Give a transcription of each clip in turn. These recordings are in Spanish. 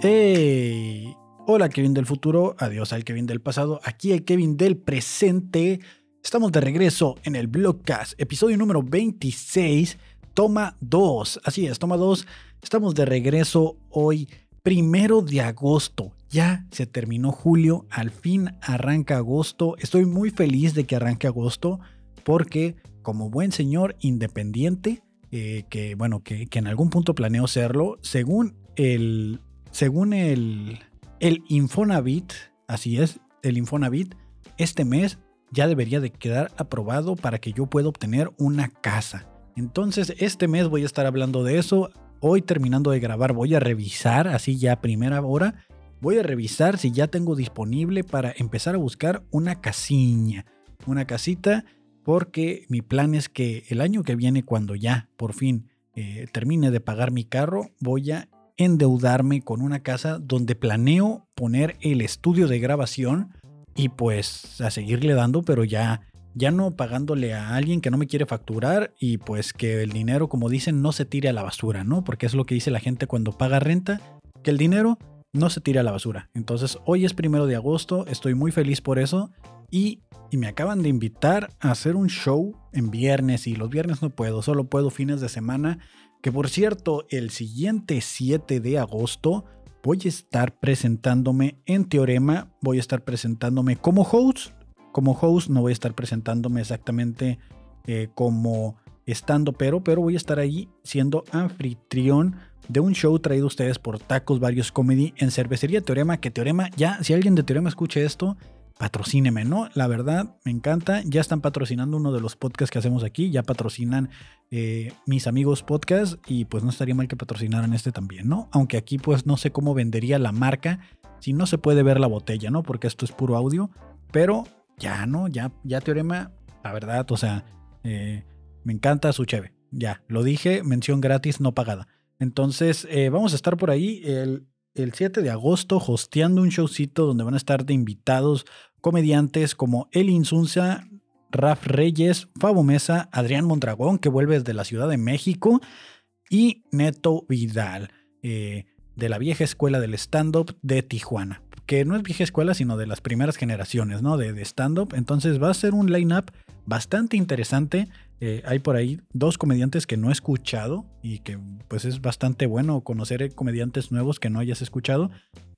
Hey, hola Kevin del futuro, adiós al Kevin del pasado, aquí el Kevin del presente. Estamos de regreso en el Blogcast, episodio número 26, toma 2. Así es, toma 2. Estamos de regreso hoy, primero de agosto. Ya se terminó julio, al fin arranca agosto. Estoy muy feliz de que arranque agosto porque como buen señor independiente, eh, que bueno, que en algún punto planeo serlo, según el según el, Infonavit, así es, el Infonavit, este mes ya debería de quedar aprobado para que yo pueda obtener una casa. Entonces, este mes voy a estar hablando de eso. Hoy terminando de grabar voy a revisar, así ya primera hora, voy a revisar si ya tengo disponible para empezar a buscar una casiña, una casita, porque mi plan es que el año que viene, cuando ya por fin eh, termine de pagar mi carro, voy a endeudarme con una casa donde planeo poner el estudio de grabación y pues a seguirle dando, pero ya ya no pagándole a alguien que no me quiere facturar y pues que el dinero, como dicen, no se tire a la basura, ¿no? Porque es lo que dice la gente cuando paga renta, que el dinero no se tire a la basura. Entonces, hoy es primero de agosto, estoy muy feliz por eso y, y me acaban de invitar a hacer un show en viernes y los viernes no puedo, solo puedo fines de semana que por cierto, el siguiente 7 de agosto voy a estar presentándome en Teorema, voy a estar presentándome como host. Como host no voy a estar presentándome exactamente eh, como estando, pero, pero voy a estar ahí siendo anfitrión de un show traído a ustedes por Tacos Varios Comedy en Cervecería Teorema, que Teorema, ya, si alguien de Teorema escuche esto, patrocíneme, ¿no? La verdad, me encanta. Ya están patrocinando uno de los podcasts que hacemos aquí, ya patrocinan eh, mis amigos podcast y pues no estaría mal que patrocinaran este también, ¿no? Aunque aquí pues no sé cómo vendería la marca si no se puede ver la botella, ¿no? Porque esto es puro audio, pero ya, ¿no? Ya, ya Teorema, la verdad, o sea, eh, me encanta su cheve. Ya, lo dije, mención gratis, no pagada. Entonces, eh, vamos a estar por ahí el, el 7 de agosto hosteando un showcito donde van a estar de invitados comediantes como El Insunza, Raf Reyes, Fabo Mesa, Adrián Mondragón, que vuelve desde la Ciudad de México, y Neto Vidal, eh, de la vieja escuela del stand-up de Tijuana. Que no es vieja escuela, sino de las primeras generaciones, ¿no? De, de stand-up. Entonces va a ser un line-up bastante interesante. Eh, hay por ahí dos comediantes que no he escuchado y que pues es bastante bueno conocer comediantes nuevos que no hayas escuchado.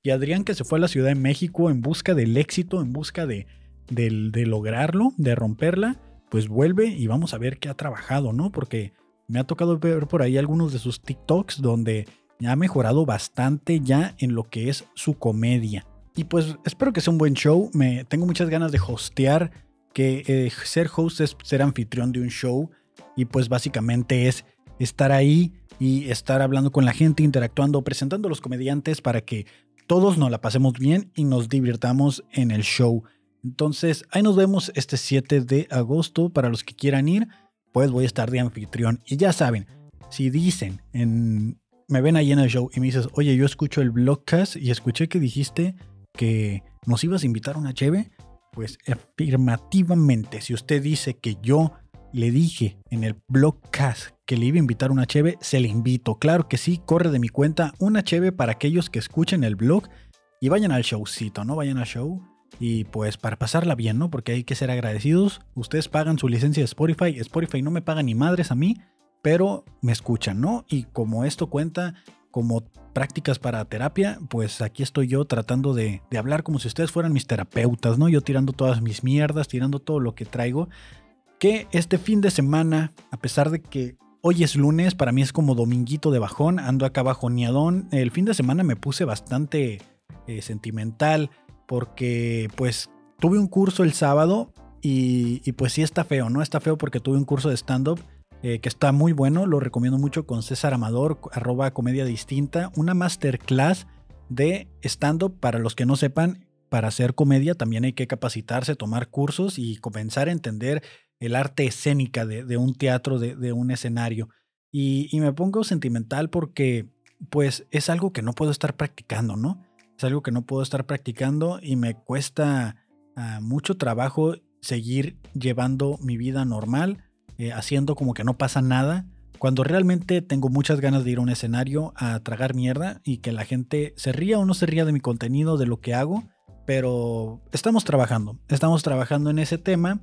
Y Adrián que se fue a la Ciudad de México en busca del éxito, en busca de, de, lograrlo, de romperla, pues vuelve y vamos a ver qué ha trabajado, ¿no? Porque me ha tocado ver por ahí algunos de sus TikToks donde ha mejorado bastante ya en lo que es su comedia. Y pues espero que sea un buen show. Me tengo muchas ganas de hostear que eh, ser host es ser anfitrión de un show y pues básicamente es estar ahí y estar hablando con la gente, interactuando, presentando a los comediantes para que todos nos la pasemos bien y nos divirtamos en el show. Entonces, ahí nos vemos este 7 de agosto. Para los que quieran ir, pues voy a estar de anfitrión. Y ya saben, si dicen, en, me ven ahí en el show y me dices, oye, yo escucho el blogcast y escuché que dijiste que nos ibas a invitar a una cheve, pues afirmativamente, si usted dice que yo le dije en el blogcast que le iba a invitar una cheve, se le invito. Claro que sí, corre de mi cuenta una cheve para aquellos que escuchen el blog y vayan al showcito, ¿no? Vayan al show y pues para pasarla bien, ¿no? Porque hay que ser agradecidos. Ustedes pagan su licencia de Spotify, Spotify no me paga ni madres a mí, pero me escuchan, ¿no? Y como esto cuenta como prácticas para terapia, pues aquí estoy yo tratando de, hablar como si ustedes fueran mis terapeutas, ¿no? Yo tirando todas mis mierdas, tirando todo lo que traigo. Que este fin de semana, a pesar de que hoy es lunes, para mí es como dominguito de bajón, ando acá bajoneadón. El fin de semana me puse bastante eh, sentimental porque pues tuve un curso el sábado y, y pues sí está feo, ¿no? Está feo porque tuve un curso de stand-up eh, que está muy bueno, lo recomiendo mucho con César Amador, arroba comedia distinta, una masterclass de stand-up para los que no sepan, para hacer comedia también hay que capacitarse, tomar cursos y comenzar a entender el arte escénica de, un teatro, de, un escenario. Y, me pongo sentimental porque pues es algo que no puedo estar practicando, ¿no? Es algo que no puedo estar practicando y me cuesta ah, mucho trabajo seguir llevando mi vida normal eh, haciendo como que no pasa nada, cuando realmente tengo muchas ganas de ir a un escenario a tragar mierda y que la gente se ría o no se ría de mi contenido, de lo que hago, pero estamos trabajando, estamos trabajando en ese tema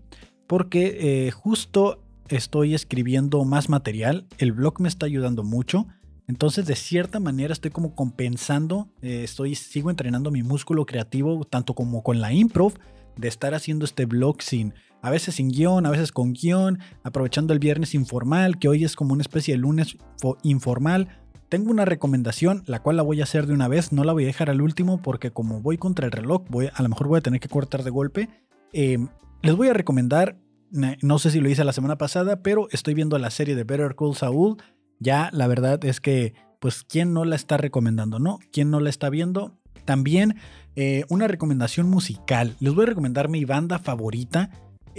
porque eh, justo estoy escribiendo más material, el blog me está ayudando mucho, entonces de cierta manera estoy como compensando, eh, estoy, sigo entrenando mi músculo creativo tanto como con la improv, de estar haciendo este blog sin, a veces sin guion, a veces con guion, aprovechando el viernes informal, que hoy es como una especie de lunes informal. Tengo una recomendación, la cual la voy a hacer de una vez, no la voy a dejar al último porque como voy contra el reloj, voy, a lo mejor voy a tener que cortar de golpe. Em, les voy a recomendar, no sé si lo hice la semana pasada, pero estoy viendo la serie de Better Call Saul. Ya la verdad es que, pues, ¿quién no la está recomendando? ¿No? ¿Quién no la está viendo? También eh, una recomendación musical. Les voy a recomendar mi banda favorita.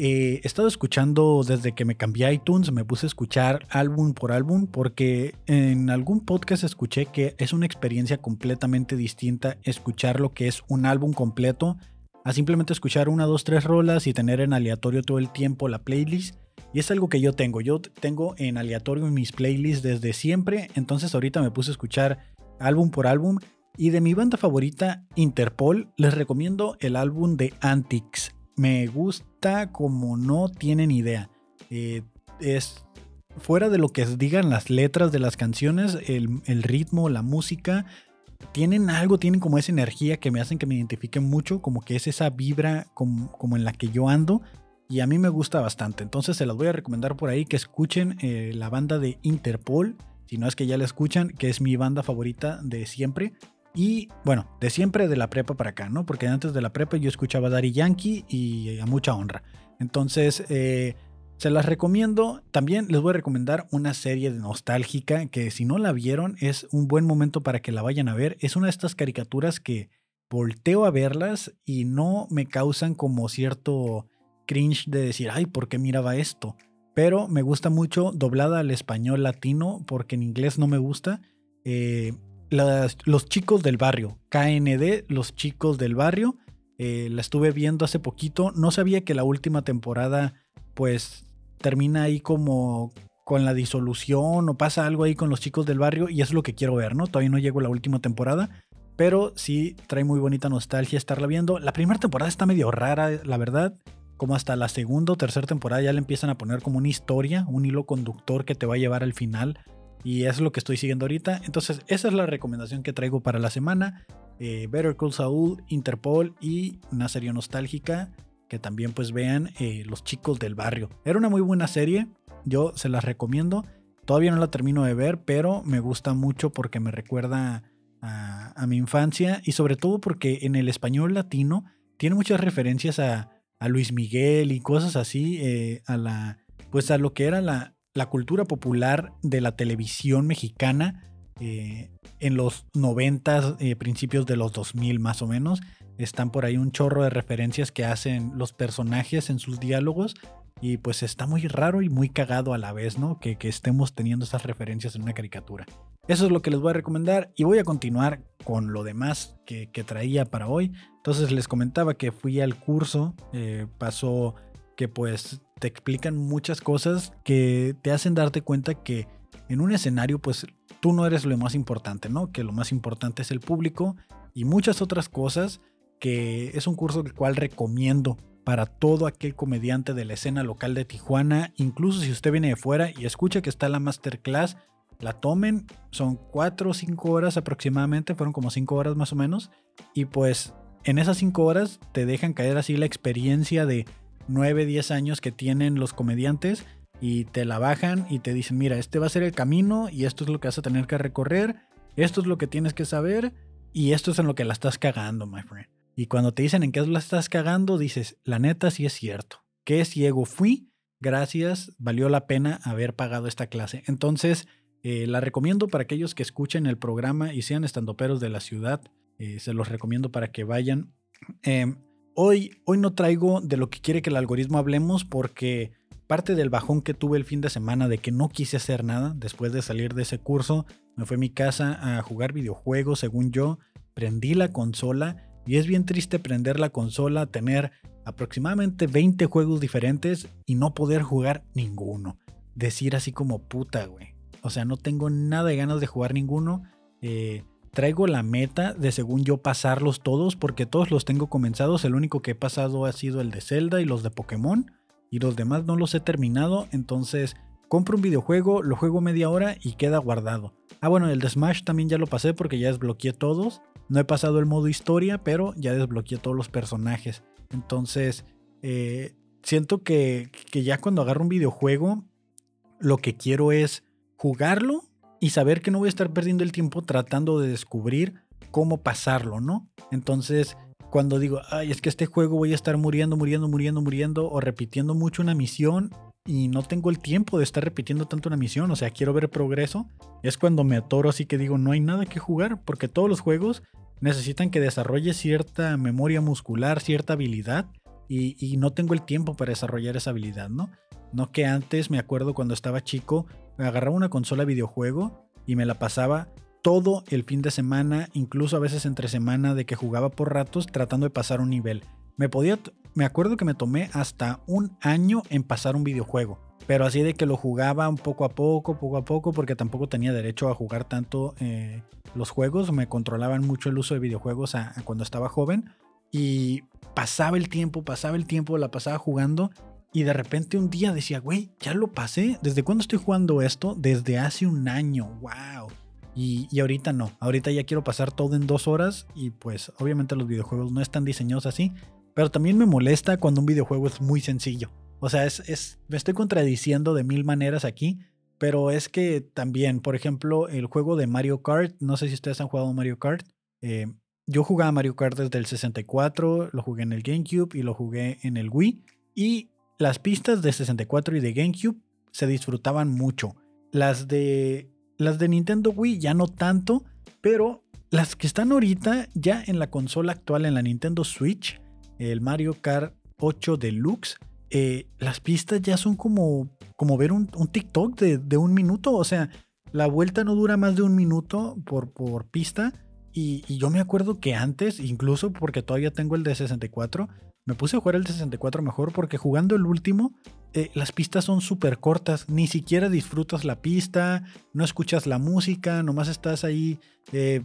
Eh, he estado escuchando desde que me cambié a iTunes, me puse a escuchar álbum por álbum porque en algún podcast escuché que es una experiencia completamente distinta escuchar lo que es un álbum completo a simplemente escuchar una, dos, tres rolas y tener en aleatorio todo el tiempo la playlist. Y es algo que yo tengo. Yo tengo en aleatorio mis playlists desde siempre. Entonces ahorita me puse a escuchar álbum por álbum. Y de mi banda favorita, Interpol, les recomiendo el álbum de Antics. Me gusta como no tienen idea. Eh, es fuera de lo que digan las letras de las canciones, el, ritmo, la música, tienen algo, tienen como esa energía que me hacen que me identifiquen mucho, como que es esa vibra como, en la que yo ando. Y a mí me gusta bastante. Entonces se las voy a recomendar por ahí que escuchen eh, la banda de Interpol. Si no es que ya la escuchan, que es mi banda favorita de siempre. Y bueno, de siempre de la prepa para acá, ¿no? Porque antes de la prepa yo escuchaba Daddy Yankee y a mucha honra. Entonces, eh, se las recomiendo. También les voy a recomendar una serie de nostálgica que si no la vieron es un buen momento para que la vayan a ver. Es una de estas caricaturas que volteo a verlas y no me causan como cierto cringe de decir, ay, ¿por qué miraba esto? Pero me gusta mucho doblada al español latino porque en inglés no me gusta. Eh, los chicos del barrio, KND, los chicos del barrio. Eh, la estuve viendo hace poquito. No sabía que la última temporada pues termina ahí como con la disolución o pasa algo ahí con los chicos del barrio y es lo que quiero ver, ¿no? Todavía no llego a la última temporada, pero sí trae muy bonita nostalgia estarla viendo. La primera temporada está medio rara, la verdad, como hasta la segunda o tercera temporada ya le empiezan a poner como una historia, un hilo conductor que te va a llevar al final y es lo que estoy siguiendo ahorita. Entonces esa es la recomendación que traigo para la semana. Eh, Better Call Saul, Interpol y una serie nostálgica que también pues vean eh, Los chicos del barrio. Era una muy buena serie, yo se las recomiendo. Todavía no la termino de ver, pero me gusta mucho porque me recuerda a, mi infancia y sobre todo porque en el español latino tiene muchas referencias a, Luis Miguel y cosas así, eh, a la, pues a lo que era la, la cultura popular de la televisión mexicana eh, en los 90, principios de los 2000 más o menos. Están por ahí un chorro de referencias que hacen los personajes en sus diálogos. Y pues está muy raro y muy cagado a la vez, ¿no? Que, estemos teniendo esas referencias en una caricatura. Eso es lo que les voy a recomendar y voy a continuar con lo demás que, traía para hoy. Entonces les comentaba que fui al curso, eh, pasó que pues te explican muchas cosas que te hacen darte cuenta que en un escenario pues tú no eres lo más importante, ¿no? Que lo más importante es el público y muchas otras cosas que es un curso el cual recomiendo para todo aquel comediante de la escena local de Tijuana, incluso si usted viene de fuera y escucha que está la masterclass, la tomen, son cuatro o cinco horas aproximadamente, fueron como cinco horas más o menos, y pues en esas cinco horas te dejan caer así la experiencia de 9, 10 años que tienen los comediantes y te la bajan y te dicen, mira, este va a ser el camino y esto es lo que vas a tener que recorrer, esto es lo que tienes que saber y esto es en lo que la estás cagando, my friend. Y cuando te dicen en qué la estás cagando, dices, la neta sí es cierto. Qué ciego fui. Gracias, valió la pena haber pagado esta clase. Entonces, eh, la recomiendo para aquellos que escuchen el programa y sean estandoperos de la ciudad. Eh, se los recomiendo para que vayan. Em, hoy, hoy no traigo de lo que quiere que el algoritmo hablemos porque parte del bajón que tuve el fin de semana de que no quise hacer nada después de salir de ese curso, me fue a mi casa a jugar videojuegos, según yo, prendí la consola y es bien triste prender la consola, tener aproximadamente 20 juegos diferentes y no poder jugar ninguno. Decir así como puta, güey. O sea, no tengo nada de ganas de jugar ninguno. Eh, traigo la meta de según yo pasarlos todos porque todos los tengo comenzados. El único que he pasado ha sido el de Zelda y los de Pokémon. Y los demás no los he terminado. Entonces compro un videojuego, lo juego media hora y queda guardado. Ah, bueno, el de Smash también ya lo pasé porque ya desbloqueé todos. No he pasado el modo historia, pero ya desbloqueé todos los personajes. Entonces, eh, siento que, que ya cuando agarro un videojuego, lo que quiero es jugarlo y saber que no voy a estar perdiendo el tiempo tratando de descubrir cómo pasarlo, ¿no? Entonces, cuando digo, ay, es que este juego voy a estar muriendo, muriendo, muriendo, muriendo o repitiendo mucho una misión y no tengo el tiempo de estar repitiendo tanto una misión, o sea, quiero ver progreso, es cuando me atoro así que digo, no hay nada que jugar, porque todos los juegos necesitan que desarrolle cierta memoria muscular, cierta habilidad, y, y no tengo el tiempo para desarrollar esa habilidad, ¿no? No que antes, me acuerdo cuando estaba chico, agarraba una consola videojuego y me la pasaba todo el fin de semana, incluso a veces entre semana, de que jugaba por ratos tratando de pasar un nivel. Me podía, me acuerdo que me tomé hasta un año en pasar un videojuego, pero así de que lo jugaba un poco a poco, poco a poco, porque tampoco tenía derecho a jugar tanto eh, los juegos, me controlaban mucho el uso de videojuegos cuando estaba joven y pasaba el tiempo, pasaba el tiempo, la pasaba jugando y de repente un día decía, güey, ya lo pasé. ¿Desde cuándo estoy jugando esto? Desde hace un año. ¡Wow! Y, y, ahorita no. Ahorita ya quiero pasar todo en dos horas. Y pues obviamente los videojuegos no están diseñados así. Pero también me molesta cuando un videojuego es muy sencillo. O sea, es, es, me estoy contradiciendo de mil maneras aquí. Pero es que también, por ejemplo, el juego de Mario Kart. No sé si ustedes han jugado Mario Kart. Eh, yo jugaba Mario Kart desde el 64. Lo jugué en el GameCube y lo jugué en el Wii. Y las pistas de 64 y de GameCube se disfrutaban mucho. Las de las de Nintendo Wii ya no tanto, pero las que están ahorita ya en la consola actual, en la Nintendo Switch, el Mario Kart 8 Deluxe, eh, las pistas ya son como, como ver un, TikTok de, un minuto. O sea, la vuelta no dura más de un minuto por, por pista. Y, yo me acuerdo que antes, incluso porque todavía tengo el de 64, me puse a jugar el 64 mejor porque jugando el último, eh, las pistas son súper cortas. Ni siquiera disfrutas la pista, no escuchas la música, nomás estás ahí eh,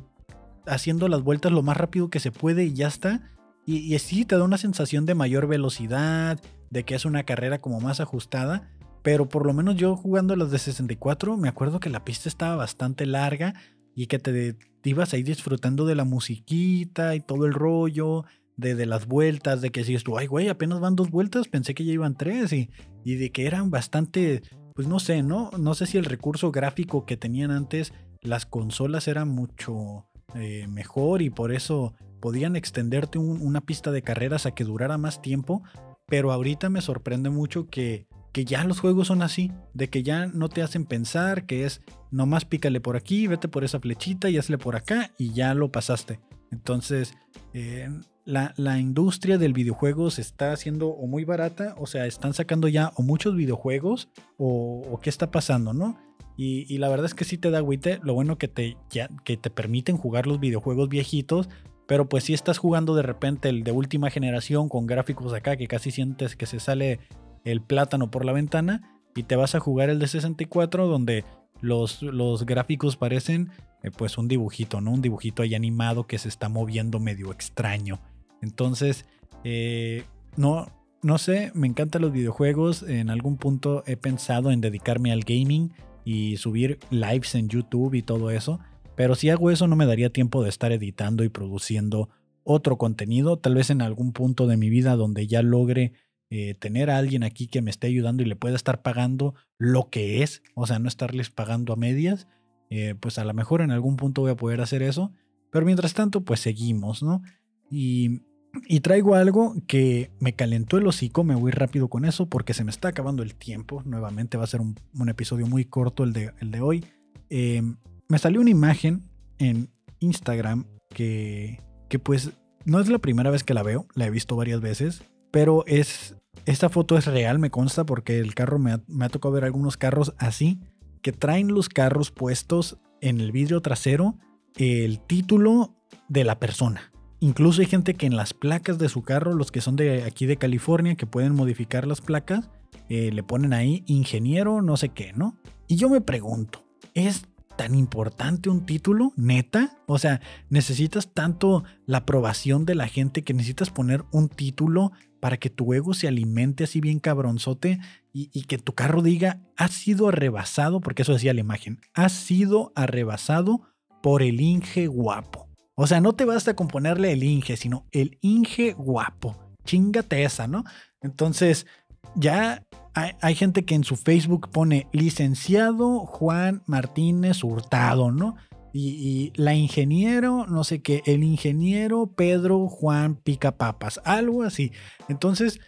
haciendo las vueltas lo más rápido que se puede y ya está. Y, y sí, te da una sensación de mayor velocidad, de que es una carrera como más ajustada. Pero por lo menos yo jugando las de 64, me acuerdo que la pista estaba bastante larga y que te, te ibas ahí disfrutando de la musiquita y todo el rollo de, las vueltas, de que si tú, ay, güey, apenas van dos vueltas, pensé que ya iban tres y, y de que eran bastante, pues no sé, ¿no? No sé si el recurso gráfico que tenían antes las consolas era mucho eh, mejor y por eso podían extenderte una pista de carreras a que durara más tiempo, pero ahorita me sorprende mucho que, que ya los juegos son así, de que ya no te hacen pensar, que es nomás pícale por aquí, vete por esa flechita y hazle por acá y ya lo pasaste. Entonces, eh, la, industria del videojuego se está haciendo o muy barata, o sea, están sacando ya o muchos videojuegos o, qué está pasando, ¿no? Y, la verdad es que sí te da agüite, lo bueno que te, que te permiten jugar los videojuegos viejitos, pero pues si estás jugando de repente el de última generación con gráficos acá que casi sientes que se sale el plátano por la ventana y te vas a jugar el de 64 donde los, los gráficos parecen eh, pues un dibujito, ¿no? Un dibujito ahí animado que se está moviendo medio extraño. Entonces, eh, no, no sé, me encantan los videojuegos. En algún punto he pensado en dedicarme al gaming y subir lives en YouTube y todo eso. Pero si hago eso no me daría tiempo de estar editando y produciendo otro contenido. Tal vez en algún punto de mi vida donde ya logre eh, tener a alguien aquí que me esté ayudando y le pueda estar pagando lo que es. O sea, no estarles pagando a medias. Eh, pues a lo mejor en algún punto voy a poder hacer eso. Pero mientras tanto, pues seguimos, ¿no? Y y traigo algo que me calentó el hocico, me voy rápido con eso porque se me está acabando el tiempo. Nuevamente va a ser un, episodio muy corto el de, el de hoy. Eh, me salió una imagen en Instagram que, que pues no es la primera vez que la veo, la he visto varias veces, pero es, esta foto es real, me consta, porque el carro me ha, me ha tocado ver algunos carros así, que traen los carros puestos en el vidrio trasero el título de la persona. Incluso hay gente que en las placas de su carro, los que son de aquí de California, que pueden modificar las placas, eh, le ponen ahí ingeniero no sé qué, ¿no? Y yo me pregunto, es tan importante un título, neta. O sea, necesitas tanto la aprobación de la gente que necesitas poner un título para que tu ego se alimente así bien cabronzote y, y que tu carro diga, ha sido arrebasado, porque eso decía la imagen, ha sido arrebasado por el Inge guapo. O sea, no te basta con ponerle el Inge, sino el Inge guapo. Chingate esa, ¿no? Entonces, ya hay, gente que en su Facebook pone licenciado Juan Martínez Hurtado, ¿no? Y, la ingeniero, no sé qué, el ingeniero Pedro Juan Picapapas, algo así. Entonces,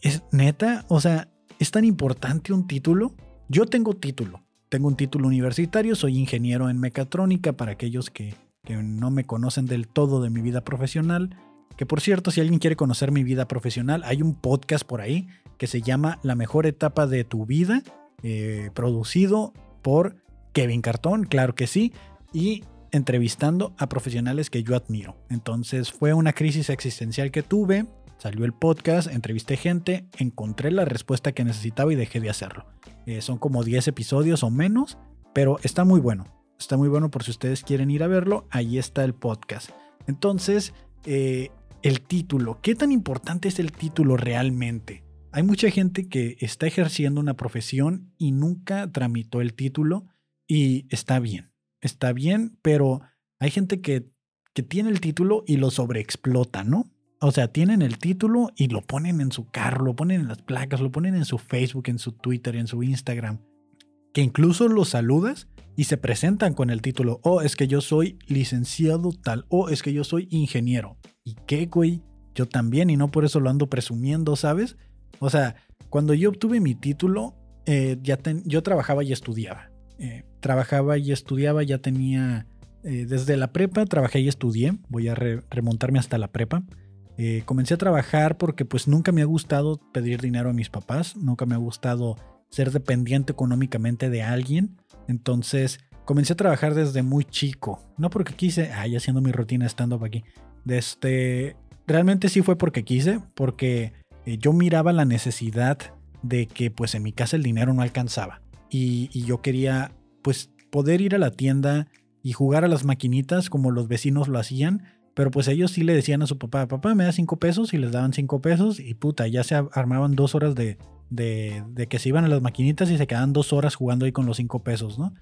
es neta, o sea, es tan importante un título. Yo tengo título, tengo un título universitario, soy ingeniero en mecatrónica para aquellos que, que no me conocen del todo de mi vida profesional. Que por cierto, si alguien quiere conocer mi vida profesional, hay un podcast por ahí que se llama La mejor etapa de tu vida, eh, producido por Kevin Cartón, claro que sí, y entrevistando a profesionales que yo admiro. Entonces fue una crisis existencial que tuve, salió el podcast, entrevisté gente, encontré la respuesta que necesitaba y dejé de hacerlo. Eh, son como 10 episodios o menos, pero está muy bueno. Está muy bueno por si ustedes quieren ir a verlo, ahí está el podcast. Entonces, eh, el título. ¿Qué tan importante es el título realmente? Hay mucha gente que está ejerciendo una profesión y nunca tramitó el título y está bien, está bien, pero hay gente que, que tiene el título y lo sobreexplota, ¿no? O sea, tienen el título y lo ponen en su carro, lo ponen en las placas, lo ponen en su Facebook, en su Twitter, en su Instagram. Que incluso los saludas y se presentan con el título, oh, es que yo soy licenciado tal, o oh, es que yo soy ingeniero. ¿Y qué, güey? Yo también y no por eso lo ando presumiendo, ¿sabes? O sea, cuando yo obtuve mi título, eh, ya yo trabajaba y estudiaba. Eh, trabajaba y estudiaba, ya tenía, eh, desde la prepa trabajé y estudié, voy a remontarme hasta la prepa. comencé a trabajar porque pues nunca me ha gustado pedir dinero a mis papás, nunca me ha gustado ser dependiente económicamente de alguien. Entonces comencé a trabajar desde muy chico. No porque quise, ay, haciendo mi rutina estando aquí. Este, realmente sí fue porque quise, porque eh, yo miraba la necesidad de que pues en mi casa el dinero no alcanzaba. Y, yo quería pues poder ir a la tienda y jugar a las maquinitas como los vecinos lo hacían. Pero pues ellos sí le decían a su papá, papá, me da cinco pesos y les daban cinco pesos y puta, ya se armaban dos horas de, de, que se iban a las maquinitas y se quedaban dos horas jugando ahí con los cinco pesos, ¿no?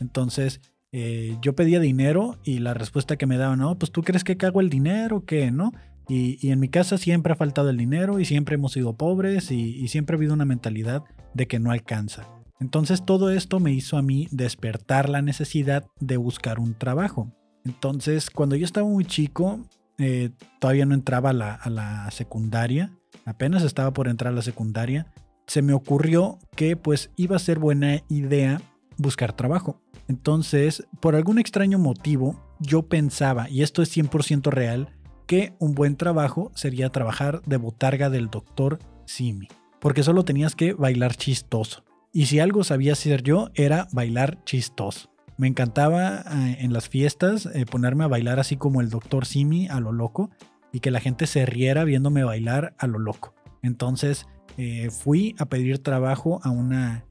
Entonces eh, yo pedía dinero y la respuesta que me daban, no, pues tú crees que cago el dinero, ¿qué? ¿No? Y, en mi casa siempre ha faltado el dinero y siempre hemos sido pobres y, siempre ha habido una mentalidad de que no alcanza. Entonces todo esto me hizo a mí despertar la necesidad de buscar un trabajo. Entonces cuando yo estaba muy chico, eh, todavía no entraba a la, a la secundaria, apenas estaba por entrar a la secundaria, se me ocurrió que pues iba a ser buena idea buscar trabajo. Entonces, por algún extraño motivo, yo pensaba, y esto es 100% real, que un buen trabajo sería trabajar de botarga del doctor Simi, porque solo tenías que bailar chistoso. Y si algo sabía hacer yo, era bailar chistoso. Me encantaba eh, en las fiestas eh, ponerme a bailar así como el doctor Simi a lo loco y que la gente se riera viéndome bailar a lo loco. Entonces eh, fui a pedir trabajo a una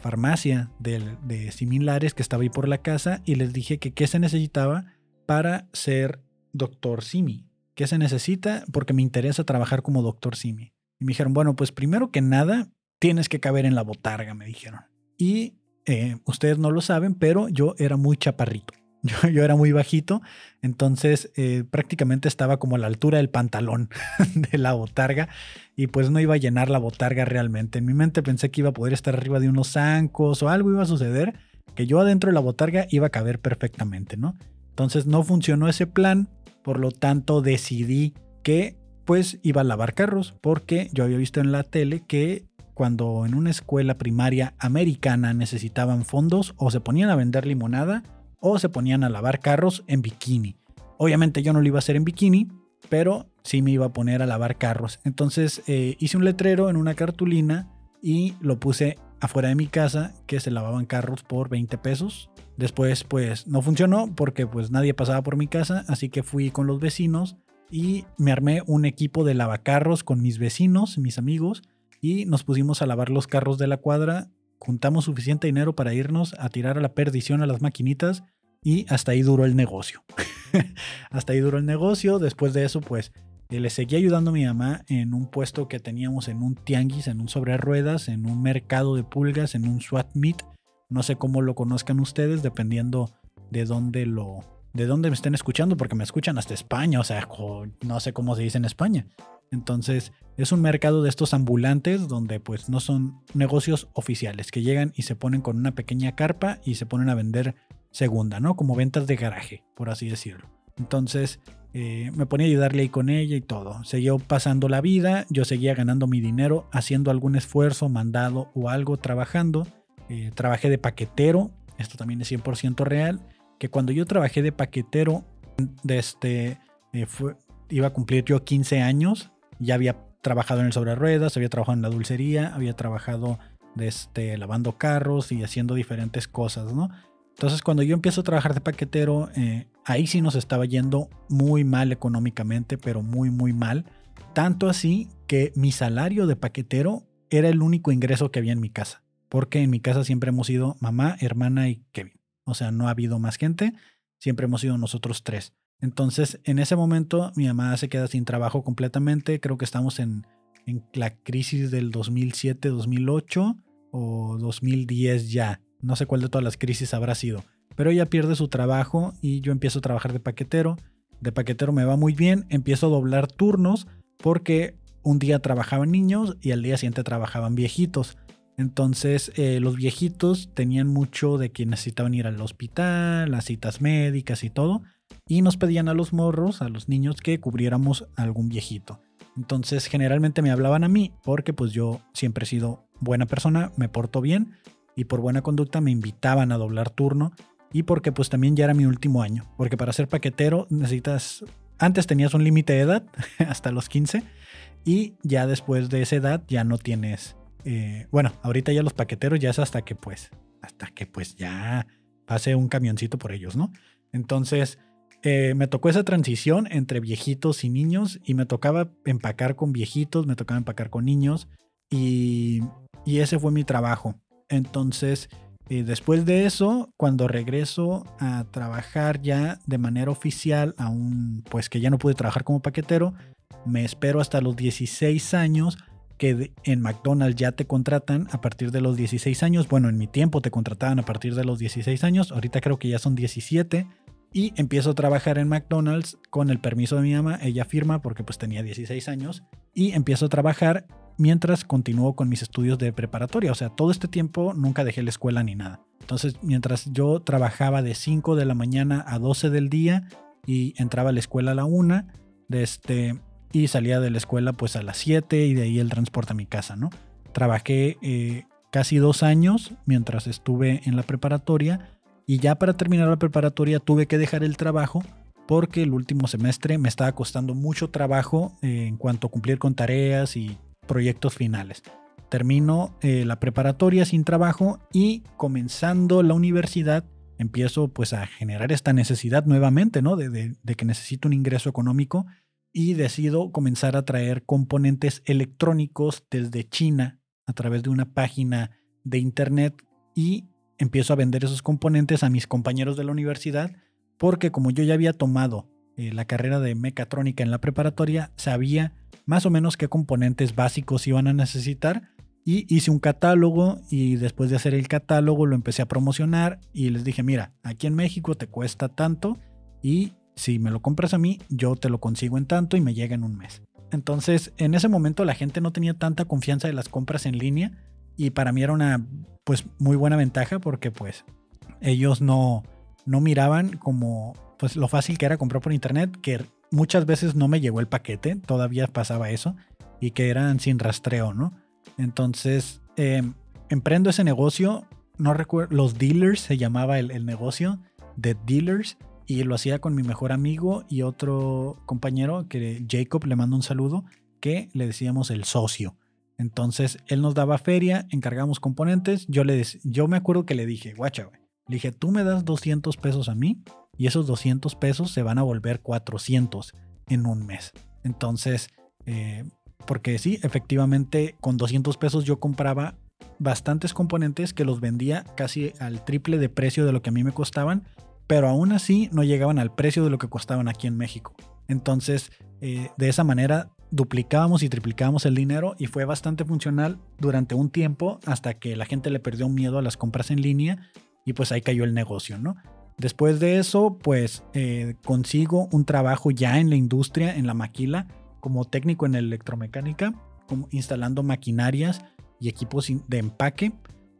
farmacia de, de similares que estaba ahí por la casa y les dije que qué se necesitaba para ser doctor Simi. ¿Qué se necesita? Porque me interesa trabajar como doctor Simi. Y me dijeron, bueno, pues primero que nada, tienes que caber en la botarga, me dijeron. Y eh, ustedes no lo saben, pero yo era muy chaparrito. Yo, era muy bajito, entonces eh, prácticamente estaba como a la altura del pantalón de la botarga y pues no iba a llenar la botarga realmente. En mi mente pensé que iba a poder estar arriba de unos zancos o algo iba a suceder, que yo adentro de la botarga iba a caber perfectamente, ¿no? Entonces no funcionó ese plan por lo tanto, decidí que pues iba a lavar carros porque yo había visto en la tele que cuando en una escuela primaria americana necesitaban fondos o se ponían a vender limonada o se ponían a lavar carros en bikini. Obviamente yo no lo iba a hacer en bikini, pero sí me iba a poner a lavar carros. Entonces eh, hice un letrero en una cartulina y lo puse afuera de mi casa que se lavaban carros por 20 pesos. Después pues no funcionó porque pues nadie pasaba por mi casa, así que fui con los vecinos y me armé un equipo de lavacarros con mis vecinos, mis amigos, y nos pusimos a lavar los carros de la cuadra juntamos suficiente dinero para irnos a tirar a la perdición a las maquinitas y hasta ahí duró el negocio. hasta ahí duró el negocio. Después de eso, pues eh, le seguí ayudando a mi mamá en un puesto que teníamos en un tianguis, en un sobre ruedas, en un mercado de pulgas, en un SWAT meet. No sé cómo lo conozcan ustedes, dependiendo de dónde lo, de dónde me estén escuchando, porque me escuchan hasta España, o sea, no sé cómo se dice en España. Entonces, es un mercado de estos ambulantes donde pues no son negocios oficiales, que llegan y se ponen con una pequeña carpa y se ponen a vender segunda, ¿no? Como ventas de garaje, por así decirlo. Entonces, eh, me ponía a ayudarle ahí con ella y todo. Seguía pasando la vida, yo seguía ganando mi dinero, haciendo algún esfuerzo, mandado o algo, trabajando. Eh, trabajé de paquetero, esto también es 100% real, que cuando yo trabajé de paquetero, este, eh, iba a cumplir yo 15 años, ya había trabajado en el sobre ruedas, había trabajado en la dulcería, había trabajado este, lavando carros y haciendo diferentes cosas, ¿no? Entonces cuando yo empiezo a trabajar de paquetero, eh, ahí sí nos estaba yendo muy mal económicamente, pero muy, muy mal. Tanto así que mi salario de paquetero era el único ingreso que había en mi casa. Porque en mi casa siempre hemos sido mamá, hermana y Kevin. O sea, no ha habido más gente, siempre hemos sido nosotros tres. Entonces, en ese momento, mi mamá se queda sin trabajo completamente. Creo que estamos en, la crisis del 2007-2008 o 2010 ya. No sé cuál de todas las crisis habrá sido. Pero ella pierde su trabajo y yo empiezo a trabajar de paquetero. De paquetero me va muy bien. Empiezo a doblar turnos porque un día trabajaban niños y al día siguiente trabajaban viejitos. Entonces eh, los viejitos tenían mucho de que necesitaban ir al hospital, las citas médicas y todo y nos pedían a los morros, a los niños, que cubriéramos a algún viejito. Entonces generalmente me hablaban a mí porque pues yo siempre he sido buena persona, me porto bien y por buena conducta me invitaban a doblar turno y porque pues también ya era mi último año, porque para ser paquetero necesitas, antes tenías un límite de edad hasta los 15 y ya después de esa edad ya no tienes, eh, bueno, ahorita ya los paqueteros ya es hasta que pues, hasta que pues ya pase un camioncito por ellos, ¿no? Entonces eh, me tocó esa transición entre viejitos y niños y me tocaba empacar con viejitos, me tocaba empacar con niños y, ese fue mi trabajo. Entonces, eh, después de eso, cuando regreso a trabajar ya de manera oficial, aún pues que ya no pude trabajar como paquetero, me espero hasta los 16 años que en McDonald's ya te contratan a partir de los 16 años. Bueno, en mi tiempo te contrataban a partir de los 16 años, ahorita creo que ya son 17 y empiezo a trabajar en McDonald's con el permiso de mi mamá. Ella firma porque pues tenía 16 años. Y empiezo a trabajar mientras continúo con mis estudios de preparatoria. O sea, todo este tiempo nunca dejé la escuela ni nada. Entonces, mientras yo trabajaba de 5 de la mañana a 12 del día y entraba a la escuela a la 1, de este, y salía de la escuela pues a las 7 y de ahí el transporte a mi casa, ¿no? Trabajé eh, casi dos años mientras estuve en la preparatoria y ya para terminar la preparatoria tuve que dejar el trabajo porque el último semestre me estaba costando mucho trabajo eh, en cuanto a cumplir con tareas y proyectos finales. Termino eh, la preparatoria sin trabajo y comenzando la universidad empiezo pues a generar esta necesidad nuevamente, ¿no? De, de que necesito un ingreso económico y decido comenzar a traer componentes electrónicos desde China a través de una página de internet y empiezo a vender esos componentes a mis compañeros de la universidad porque como yo ya había tomado eh, la carrera de mecatrónica en la preparatoria, sabía más o menos qué componentes básicos iban a necesitar y hice un catálogo y después de hacer el catálogo lo empecé a promocionar y les dije, mira, aquí en México te cuesta tanto y si me lo compras a mí, yo te lo consigo en tanto y me llega en un mes. Entonces, en ese momento la gente no tenía tanta confianza de las compras en línea y para mí era una pues muy buena ventaja porque pues ellos no, no miraban como pues lo fácil que era comprar por internet, que muchas veces no me llegó el paquete, todavía pasaba eso, y que eran sin rastreo, ¿no? Entonces, em, emprendo ese negocio, no recuerdo, los dealers se llamaba el, el negocio, de dealers, y lo hacía con mi mejor amigo y otro compañero, que Jacob, le mando un saludo, que le decíamos el socio. Entonces él nos daba feria, encargamos componentes. Yo, le, yo me acuerdo que le dije, guacha. Le dije, tú me das 200 pesos a mí y esos 200 pesos se van a volver 400 en un mes. Entonces, eh, porque sí, efectivamente, con 200 pesos yo compraba bastantes componentes que los vendía casi al triple de precio de lo que a mí me costaban, pero aún así no llegaban al precio de lo que costaban aquí en México. Entonces, eh, de esa manera duplicábamos y triplicábamos el dinero y fue bastante funcional durante un tiempo hasta que la gente le perdió miedo a las compras en línea y pues ahí cayó el negocio, ¿no? Después de eso, pues eh, consigo un trabajo ya en la industria, en la maquila, como técnico en electromecánica, como instalando maquinarias y equipos de empaque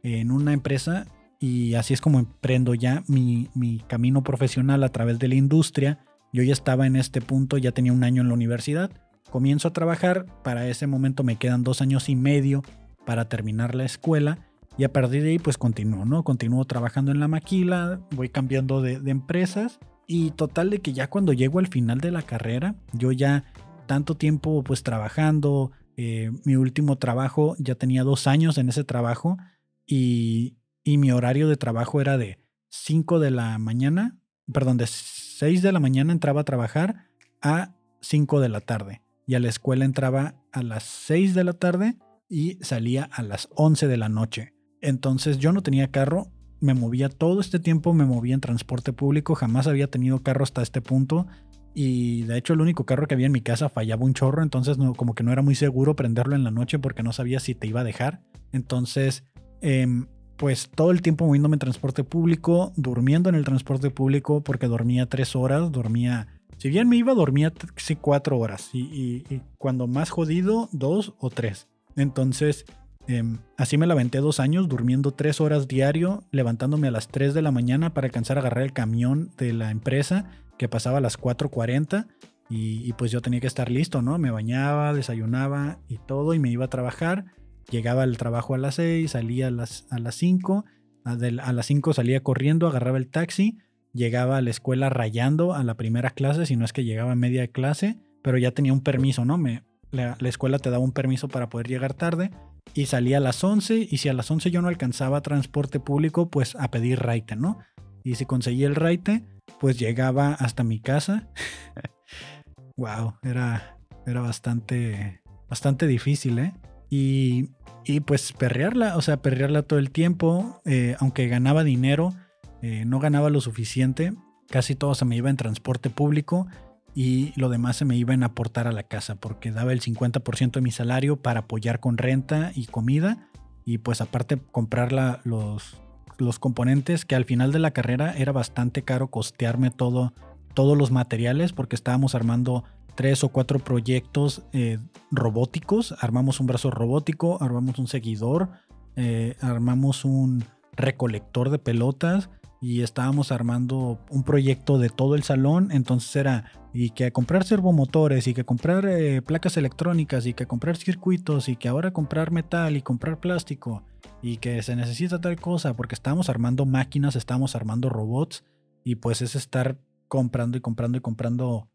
en una empresa y así es como emprendo ya mi, mi camino profesional a través de la industria. Yo ya estaba en este punto, ya tenía un año en la universidad Comienzo a trabajar, para ese momento me quedan dos años y medio para terminar la escuela y a partir de ahí pues continúo, ¿no? Continúo trabajando en la maquila, voy cambiando de, empresas y total de que ya cuando llego al final de la carrera, yo ya tanto tiempo pues trabajando, eh, mi último trabajo ya tenía dos años en ese trabajo y, y mi horario de trabajo era de 5 de la mañana, perdón, de 6 de la mañana entraba a trabajar a 5 de la tarde y a la escuela entraba a las 6 de la tarde y salía a las 11 de la noche. Entonces yo no tenía carro, me movía todo este tiempo, me movía en transporte público, jamás había tenido carro hasta este punto y de hecho el único carro que había en mi casa fallaba un chorro, entonces como que no era muy seguro prenderlo en la noche porque no sabía si te iba a dejar. Entonces, em, pues todo el tiempo moviéndome en transporte público, durmiendo en el transporte público porque dormía tres horas, dormía si bien me iba, dormía sí, cuatro horas. Y, cuando más jodido, dos o tres. Entonces, em, así me la dos años, durmiendo tres horas diario, levantándome a las 3 de la mañana para alcanzar a agarrar el camión de la empresa que pasaba a las 4.40. Y, y pues yo tenía que estar listo, ¿no? Me bañaba, desayunaba y todo, y me iba a trabajar. Llegaba al trabajo a las 6, salía a las, a las 5. A, las 5 salía corriendo, agarraba el taxi llegaba a la escuela rayando a la primera clase, si no es que llegaba a media clase, pero ya tenía un permiso, ¿no? Me, la, escuela te daba un permiso para poder llegar tarde y salía a las 11 y si a las 11 yo no alcanzaba transporte público, pues a pedir raite, ¿no? Y si conseguía el raite, pues llegaba hasta mi casa. wow, era, era bastante, bastante difícil, ¿eh? Y, y pues perrearla, o sea, perrearla todo el tiempo, eh, aunque ganaba dinero, eh, no ganaba lo suficiente, casi todo se me iba en transporte público y lo demás se me iba en aportar a la casa porque daba el 50% de mi salario para apoyar con renta y comida y pues aparte comprar los, los componentes que al final de la carrera era bastante caro costearme todo, todos los materiales porque estábamos armando tres o cuatro proyectos eh, robóticos, armamos un brazo robótico, armamos un seguidor, eh, armamos un recolector de pelotas, y estábamos armando un proyecto de todo el salón, entonces era y que comprar servomotores y que comprar eh, placas electrónicas y que comprar circuitos y que ahora comprar metal y comprar plástico y que se necesita tal cosa porque estábamos armando máquinas, estábamos armando robots y pues es estar comprando y comprando y comprando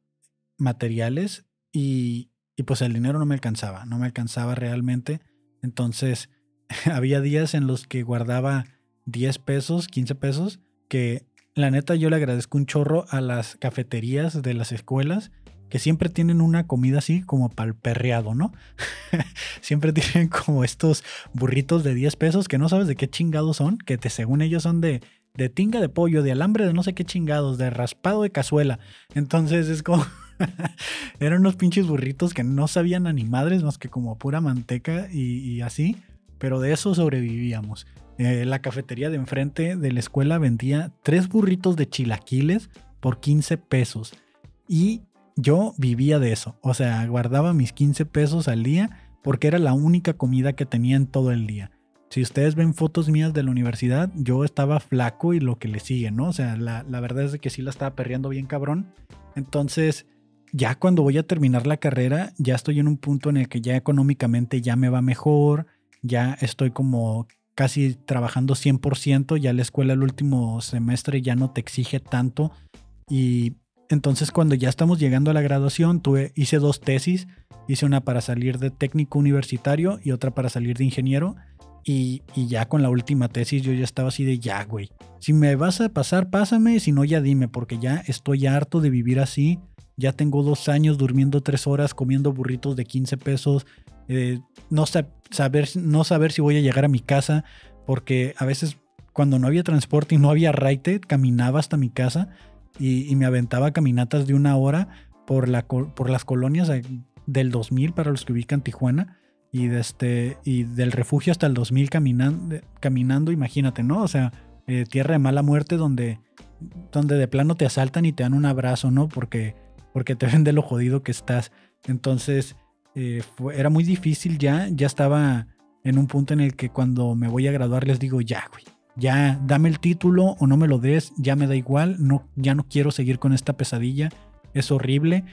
materiales y, y pues el dinero no me alcanzaba, no me alcanzaba realmente, entonces había días en los que guardaba 10 pesos, 15 pesos que la neta yo le agradezco un chorro a las cafeterías de las escuelas que siempre tienen una comida así como palperreado, ¿no? siempre tienen como estos burritos de 10 pesos que no sabes de qué chingados son, que te, según ellos son de, de tinga de pollo, de alambre de no sé qué chingados, de raspado de cazuela. Entonces es como... Eran unos pinches burritos que no sabían a ni madres más que como pura manteca y, y así, pero de eso sobrevivíamos. Eh, la cafetería de enfrente de la escuela vendía tres burritos de chilaquiles por 15 pesos. Y yo vivía de eso. O sea, guardaba mis 15 pesos al día porque era la única comida que tenía en todo el día. Si ustedes ven fotos mías de la universidad, yo estaba flaco y lo que le sigue, ¿no? O sea, la, la verdad es que sí la estaba perreando bien cabrón. Entonces, ya cuando voy a terminar la carrera, ya estoy en un punto en el que ya económicamente ya me va mejor, ya estoy como casi trabajando 100%, ya la escuela el último semestre ya no te exige tanto. Y entonces cuando ya estamos llegando a la graduación, tuve, hice dos tesis, hice una para salir de técnico universitario y otra para salir de ingeniero y, y ya con la última tesis yo ya estaba así de ya, güey, si me vas a pasar, pásame, si no ya dime, porque ya estoy harto de vivir así ya tengo dos años durmiendo tres horas, comiendo burritos de 15 pesos, eh, no, saber, no saber si voy a llegar a mi casa, porque a veces cuando no había transporte y no había raite, caminaba hasta mi casa y, me aventaba caminatas de una hora por, la, por las colonias del 2000 para los que ubican Tijuana y, este, y del refugio hasta el 2000 caminando, caminando imagínate, ¿no? O sea, eh, tierra de mala muerte donde, donde de plano te asaltan y te dan un abrazo, ¿no? Porque, porque te ven de lo jodido que estás. Entonces, eh, era muy difícil ya, ya estaba en un punto en el que cuando me voy a graduar les digo, ya, güey, ya dame el título o no me lo des, ya me da igual, no, ya no quiero seguir con esta pesadilla, es horrible.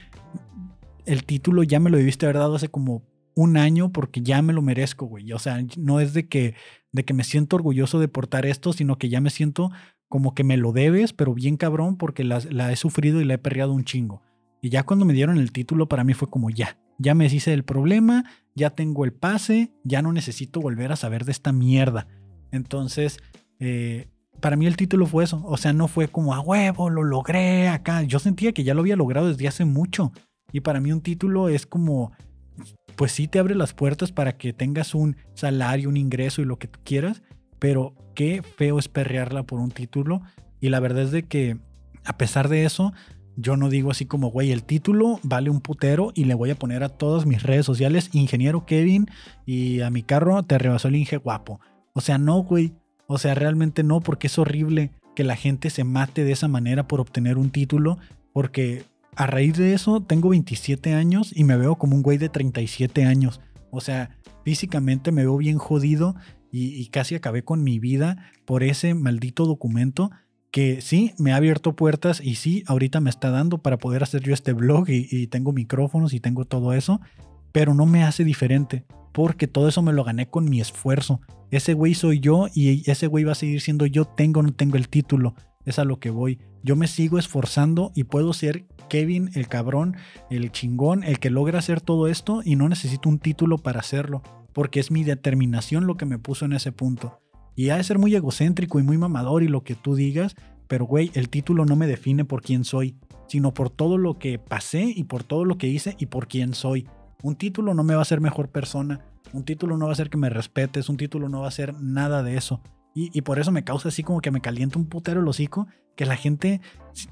El título ya me lo debiste haber dado hace como un año porque ya me lo merezco, güey. O sea, no es de que, de que me siento orgulloso de portar esto, sino que ya me siento como que me lo debes, pero bien cabrón porque la, la he sufrido y la he perreado un chingo. Y ya cuando me dieron el título para mí fue como ya, ya me hice del problema, ya tengo el pase, ya no necesito volver a saber de esta mierda. Entonces, eh, para mí el título fue eso. O sea, no fue como a huevo, lo logré acá. Yo sentía que ya lo había logrado desde hace mucho. Y para mí un título es como, pues sí te abre las puertas para que tengas un salario, un ingreso y lo que quieras. Pero qué feo es perrearla por un título. Y la verdad es de que, a pesar de eso, yo no digo así como, güey, el título vale un putero y le voy a poner a todas mis redes sociales, ingeniero Kevin, y a mi carro te rebasó el Inge guapo. O sea, no, güey. O sea, realmente no, porque es horrible que la gente se mate de esa manera por obtener un título, porque a raíz de eso tengo 27 años y me veo como un güey de 37 años. O sea, físicamente me veo bien jodido y, y casi acabé con mi vida por ese maldito documento que sí, me ha abierto puertas y sí, ahorita me está dando para poder hacer yo este blog y, tengo micrófonos y tengo todo eso, pero no me hace diferente porque todo eso me lo gané con mi esfuerzo. Ese güey soy yo y ese güey va a seguir siendo yo, tengo o no tengo el título. Es a lo que voy. Yo me sigo esforzando y puedo ser Kevin, el cabrón, el chingón, el que logra hacer todo esto y no necesito un título para hacerlo, porque es mi determinación lo que me puso en ese punto. Y ha de ser muy egocéntrico y muy mamador y lo que tú digas, pero güey, el título no me define por quién soy, sino por todo lo que pasé y por todo lo que hice y por quién soy. Un título no me va a hacer mejor persona, un título no va a hacer que me respetes, un título no va a hacer nada de eso. Y, por eso me causa así como que me calienta un putero el hocico, que la gente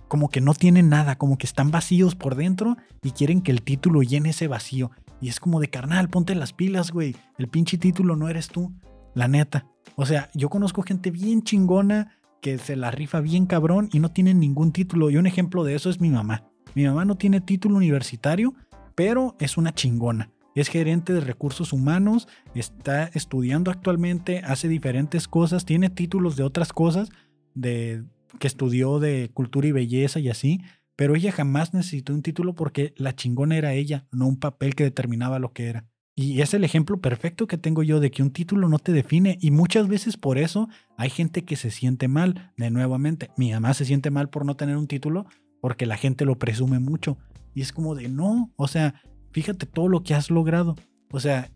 como que no tiene nada, como que están vacíos por dentro y quieren que el título llene ese vacío. Y es como de carnal, ponte las pilas, güey. El pinche título no eres tú, la neta. O sea, yo conozco gente bien chingona que se la rifa bien cabrón y no tienen ningún título. Y un ejemplo de eso es mi mamá. Mi mamá no tiene título universitario, pero es una chingona. Es gerente de recursos humanos, está estudiando actualmente, hace diferentes cosas, tiene títulos de otras cosas, de que estudió de cultura y belleza y así, pero ella jamás necesitó un título porque la chingona era ella, no un papel que determinaba lo que era. Y es el ejemplo perfecto que tengo yo de que un título no te define y muchas veces por eso hay gente que se siente mal. De nuevamente, mi mamá se siente mal por no tener un título porque la gente lo presume mucho. Y es como de, no, o sea, fíjate todo lo que has logrado. O sea,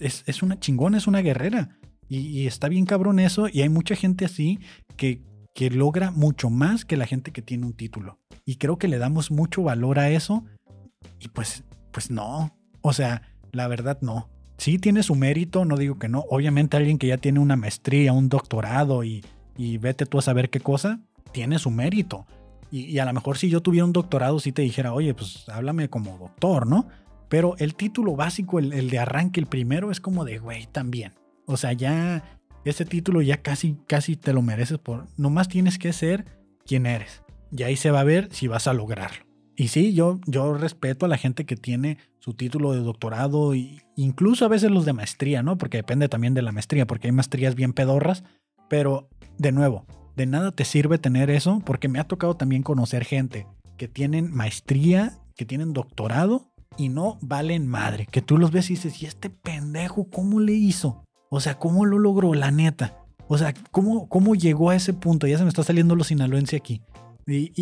es, una chingona, es una guerrera. Y, está bien cabrón eso y hay mucha gente así que, que logra mucho más que la gente que tiene un título. Y creo que le damos mucho valor a eso y pues, pues no. O sea, la verdad no. Sí tiene su mérito, no digo que no. Obviamente alguien que ya tiene una maestría, un doctorado y, vete tú a saber qué cosa, tiene su mérito. Y, a lo mejor si yo tuviera un doctorado, sí te dijera, oye, pues háblame como doctor, ¿no? Pero el título básico, el, de arranque, el primero, es como de, güey, también. O sea, ya ese título ya casi, casi te lo mereces por... Nomás tienes que ser quien eres. Y ahí se va a ver si vas a lograrlo. Y sí, yo, yo respeto a la gente que tiene su título de doctorado e incluso a veces los de maestría, ¿no? Porque depende también de la maestría, porque hay maestrías bien pedorras, pero de nuevo, de nada te sirve tener eso, porque me ha tocado también conocer gente que tienen maestría, que tienen doctorado y no valen madre, que tú los ves y dices, ¿y este pendejo cómo le hizo? O sea, ¿cómo lo logró, la neta? O sea, ¿cómo, cómo llegó a ese punto? Ya se me está saliendo lo sinaloense aquí. Y,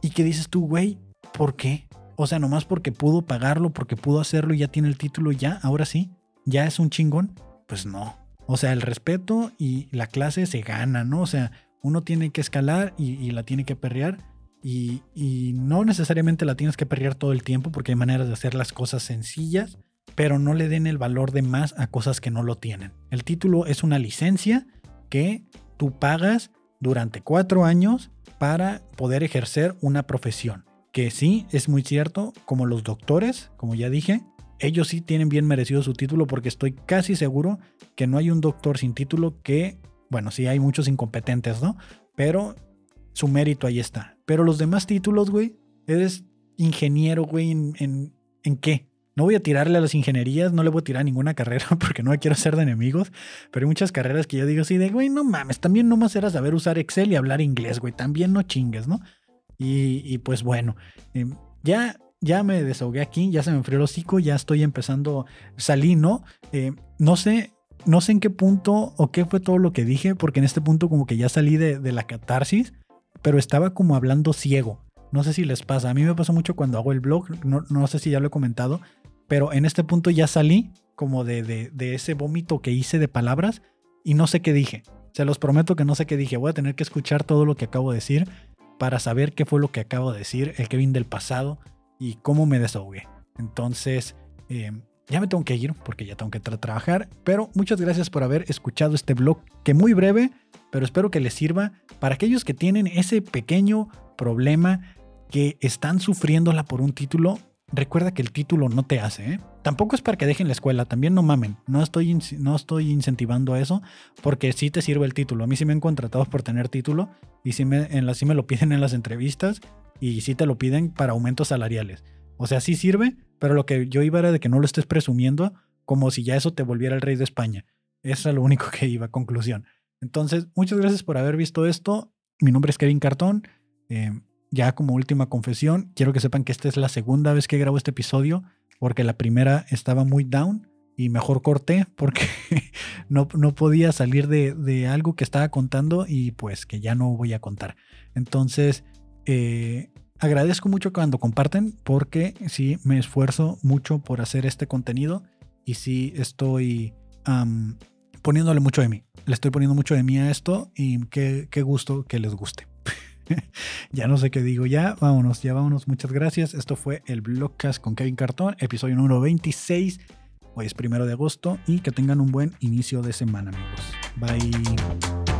y, que dices tú, güey, ¿Por qué? O sea, nomás porque pudo pagarlo, porque pudo hacerlo y ya tiene el título, ya, ahora sí, ya es un chingón. Pues no. O sea, el respeto y la clase se gana, ¿no? O sea, uno tiene que escalar y, la tiene que perrear. y, y no necesariamente la tienes que perrear todo el tiempo porque hay maneras de hacer las cosas sencillas, pero no le den el valor de más a cosas que no lo tienen. El título es una licencia que tú pagas durante cuatro años para poder ejercer una profesión. Que sí, es muy cierto, como los doctores, como ya dije, ellos sí tienen bien merecido su título porque estoy casi seguro que no hay un doctor sin título que, bueno, sí hay muchos incompetentes, ¿no? Pero su mérito ahí está. Pero los demás títulos, güey, eres ingeniero, güey, ¿en, en, en qué? No voy a tirarle a las ingenierías, no le voy a tirar ninguna carrera porque no quiero ser de enemigos, pero hay muchas carreras que yo digo así de, güey, no mames, también nomás era saber usar Excel y hablar inglés, güey, también no chingues, ¿no? Y, pues bueno, em, ya, ya me desahogué aquí, ya se me enfrió el hocico, ya estoy empezando, salí, ¿no? Em, no sé, no sé en qué punto o qué fue todo lo que dije, porque en este punto como que ya salí de, de la catarsis, pero estaba como hablando ciego. No sé si les pasa. A mí me pasa mucho cuando hago el blog. No, no, sé si ya lo he comentado pero en este punto ya salí como de, de, ese vómito que hice de palabras y no sé qué dije. Se los prometo que no sé qué dije. Voy a tener que escuchar todo lo que acabo de decir para saber qué fue lo que acabo de decir, el Kevin del pasado y cómo me desahogué. Entonces, eh, ya me tengo que ir porque ya tengo que trabajar, pero muchas gracias por haber escuchado este blog que muy breve, pero espero que les sirva para aquellos que tienen ese pequeño problema que están sufriéndola por un título recuerda que el título no te hace. ¿eh? Tampoco es para que dejen la escuela, también no mamen. No estoy, no estoy incentivando a eso porque sí te sirve el título. A mí sí me han contratado por tener título y sí me, en la, sí me lo piden en las entrevistas y sí te lo piden para aumentos salariales. O sea, sí sirve, pero lo que yo iba era de que no lo estés presumiendo como si ya eso te volviera el rey de España. Eso es lo único que iba, conclusión. Entonces, muchas gracias por haber visto esto. Mi nombre es Kevin Cartón. Eh, ya como última confesión, quiero que sepan que esta es la segunda vez que grabo este episodio, porque la primera estaba muy down y mejor corté porque no, no, podía salir de, algo que estaba contando y pues que ya no voy a contar. Entonces, eh, agradezco mucho cuando comparten porque sí me esfuerzo mucho por hacer este contenido y sí estoy poniéndole mucho de mí. Le estoy poniendo mucho de mí a esto y qué, qué gusto que les guste. ya no sé qué digo. Ya vámonos, ya vámonos. Muchas gracias. Esto fue el Blogcast con Kevin Cartón, episodio número 26. Hoy es primero de agosto y que tengan un buen inicio de semana, amigos. Bye.